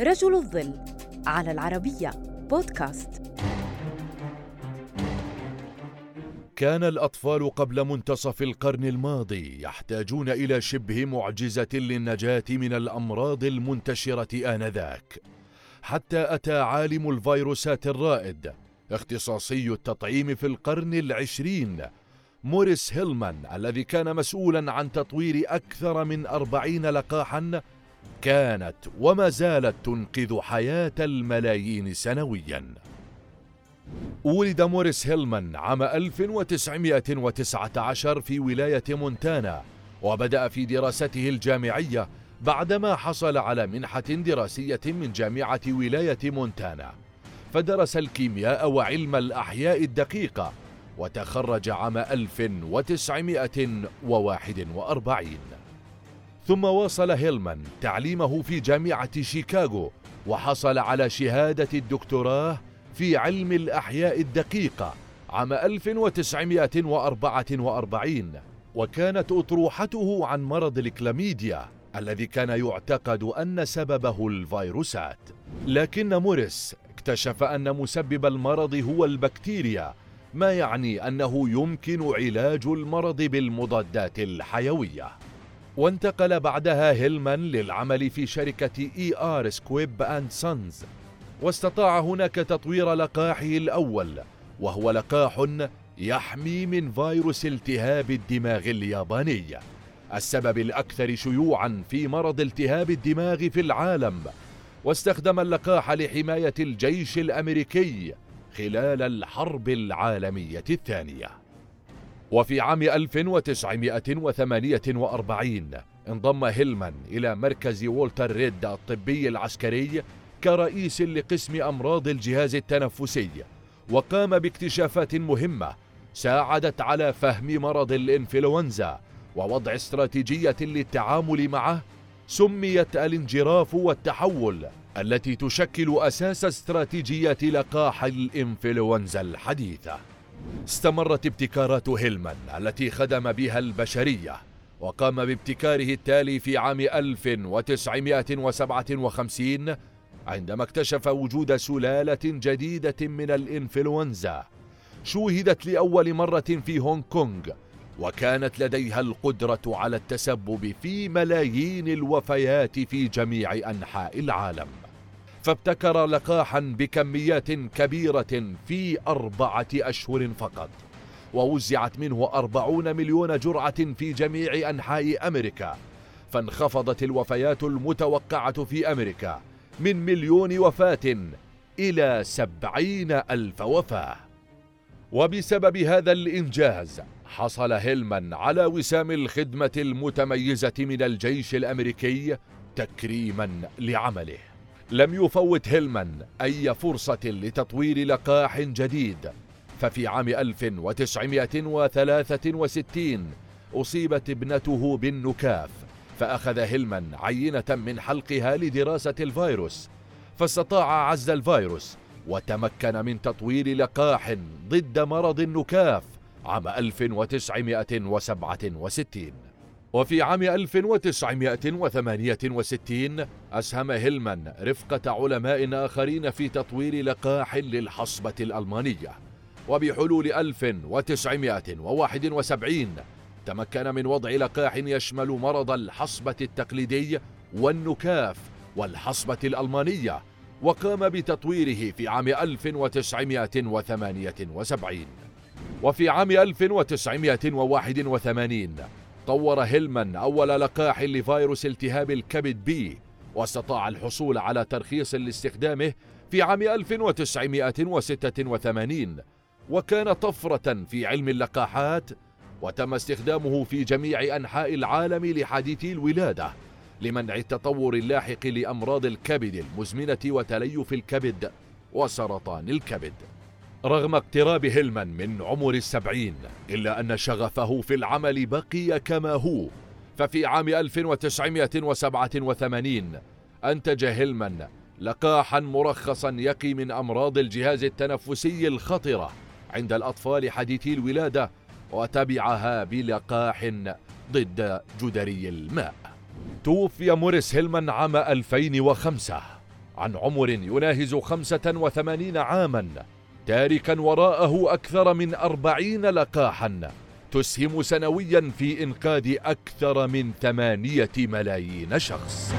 رجل الظل على العربية بودكاست. كان الأطفال قبل منتصف القرن الماضي يحتاجون إلى شبه معجزة للنجاة من الأمراض المنتشرة آنذاك. حتى أتى عالم الفيروسات الرائد اختصاصي التطعيم في القرن العشرين موريس هيلمان الذي كان مسؤولا عن تطوير أكثر من أربعين لقاحا كانت وما زالت تنقذ حياة الملايين سنويا. ولد موريس هيلمان عام 1919 في ولاية مونتانا وبدأ في دراسته الجامعية بعدما حصل على منحة دراسية من جامعة ولاية مونتانا. فدرس الكيمياء وعلم الأحياء الدقيقة وتخرج عام 1941 ثم واصل هيلمان تعليمه في جامعة شيكاغو وحصل على شهادة الدكتوراه في علم الأحياء الدقيقة عام 1944 وكانت أطروحته عن مرض الكلاميديا الذي كان يعتقد أن سببه الفيروسات. لكن موريس اكتشف أن مسبب المرض هو البكتيريا ما يعني أنه يمكن علاج المرض بالمضادات الحيوية. وانتقل بعدها هيلمان للعمل في شركة E.R. Squibb and Sons واستطاع هناك تطوير لقاحه الأول وهو لقاح يحمي من فيروس التهاب الدماغ الياباني. السبب الأكثر شيوعا في مرض التهاب الدماغ في العالم. واستخدم اللقاح لحماية الجيش الأمريكي خلال الحرب العالمية الثانية. وفي عام 1948 انضم هيلمان إلى مركز وولتر ريد الطبي العسكري كرئيس لقسم أمراض الجهاز التنفسي وقام باكتشافات مهمة ساعدت على فهم مرض الإنفلونزا ووضع استراتيجية للتعامل معه سميت الانجراف والتحول التي تشكل أساس استراتيجية لقاح الإنفلونزا الحديثة. استمرت ابتكارات هيلمان التي خدم بها البشرية وقام بابتكاره التالي في عام 1957 عندما اكتشف وجود سلالة جديدة من الإنفلونزا. شوهدت لأول مرة في هونغ كونغ وكانت لديها القدرة على التسبب في ملايين الوفيات في جميع أنحاء العالم. فابتكر لقاحا بكميات كبيرة في أربعة أشهر فقط ووزعت منه أربعون مليون جرعة في جميع أنحاء أمريكا فانخفضت الوفيات المتوقعة في أمريكا من مليون وفاة إلى سبعين ألف وفاة. وبسبب هذا الإنجاز حصل هيلمان على وسام الخدمة المتميزة من الجيش الأمريكي تكريما لعمله. لم يفوت هيلمان أي فرصة لتطوير لقاح جديد. ففي عام 1963 أصيبت ابنته بالنكاف فأخذ هيلمان عينة من حلقها لدراسة الفيروس. فاستطاع عزل الفيروس وتمكن من تطوير لقاح ضد مرض النكاف عام 1967 وفي عام 1968 أسهم هيلمان رفقة علماء آخرين في تطوير لقاح للحصبة الألمانية. وبحلول 1971 تمكن من وضع لقاح يشمل مرض الحصبة التقليدي والنكاف والحصبة الألمانية وقام بتطويره في عام 1978 وفي عام 1981 طور هيلمان أول لقاح لفيروس التهاب الكبد بي واستطاع الحصول على ترخيص لاستخدامه في عام 1986 وكان طفرة في علم اللقاحات وتم استخدامه في جميع أنحاء العالم لحديثي الولادة لمنع التطور اللاحق لأمراض الكبد المزمنة وتليف الكبد وسرطان الكبد. رغم اقتراب هيلمان من عمر السبعين إلا أن شغفه في العمل بقي كما هو. ففي عام 1987 أنتج هيلمان لقاحا مرخصا يقي من أمراض الجهاز التنفسي الخطرة عند الأطفال حديثي الولادة وتبعها بلقاح ضد جدري الماء. توفي موريس هيلمان عام 2005 عن عمر يناهز 85 عاما تاركا وراءه أكثر من أربعين لقاحا تسهم سنويا في إنقاذ أكثر من ثمانية ملايين شخص.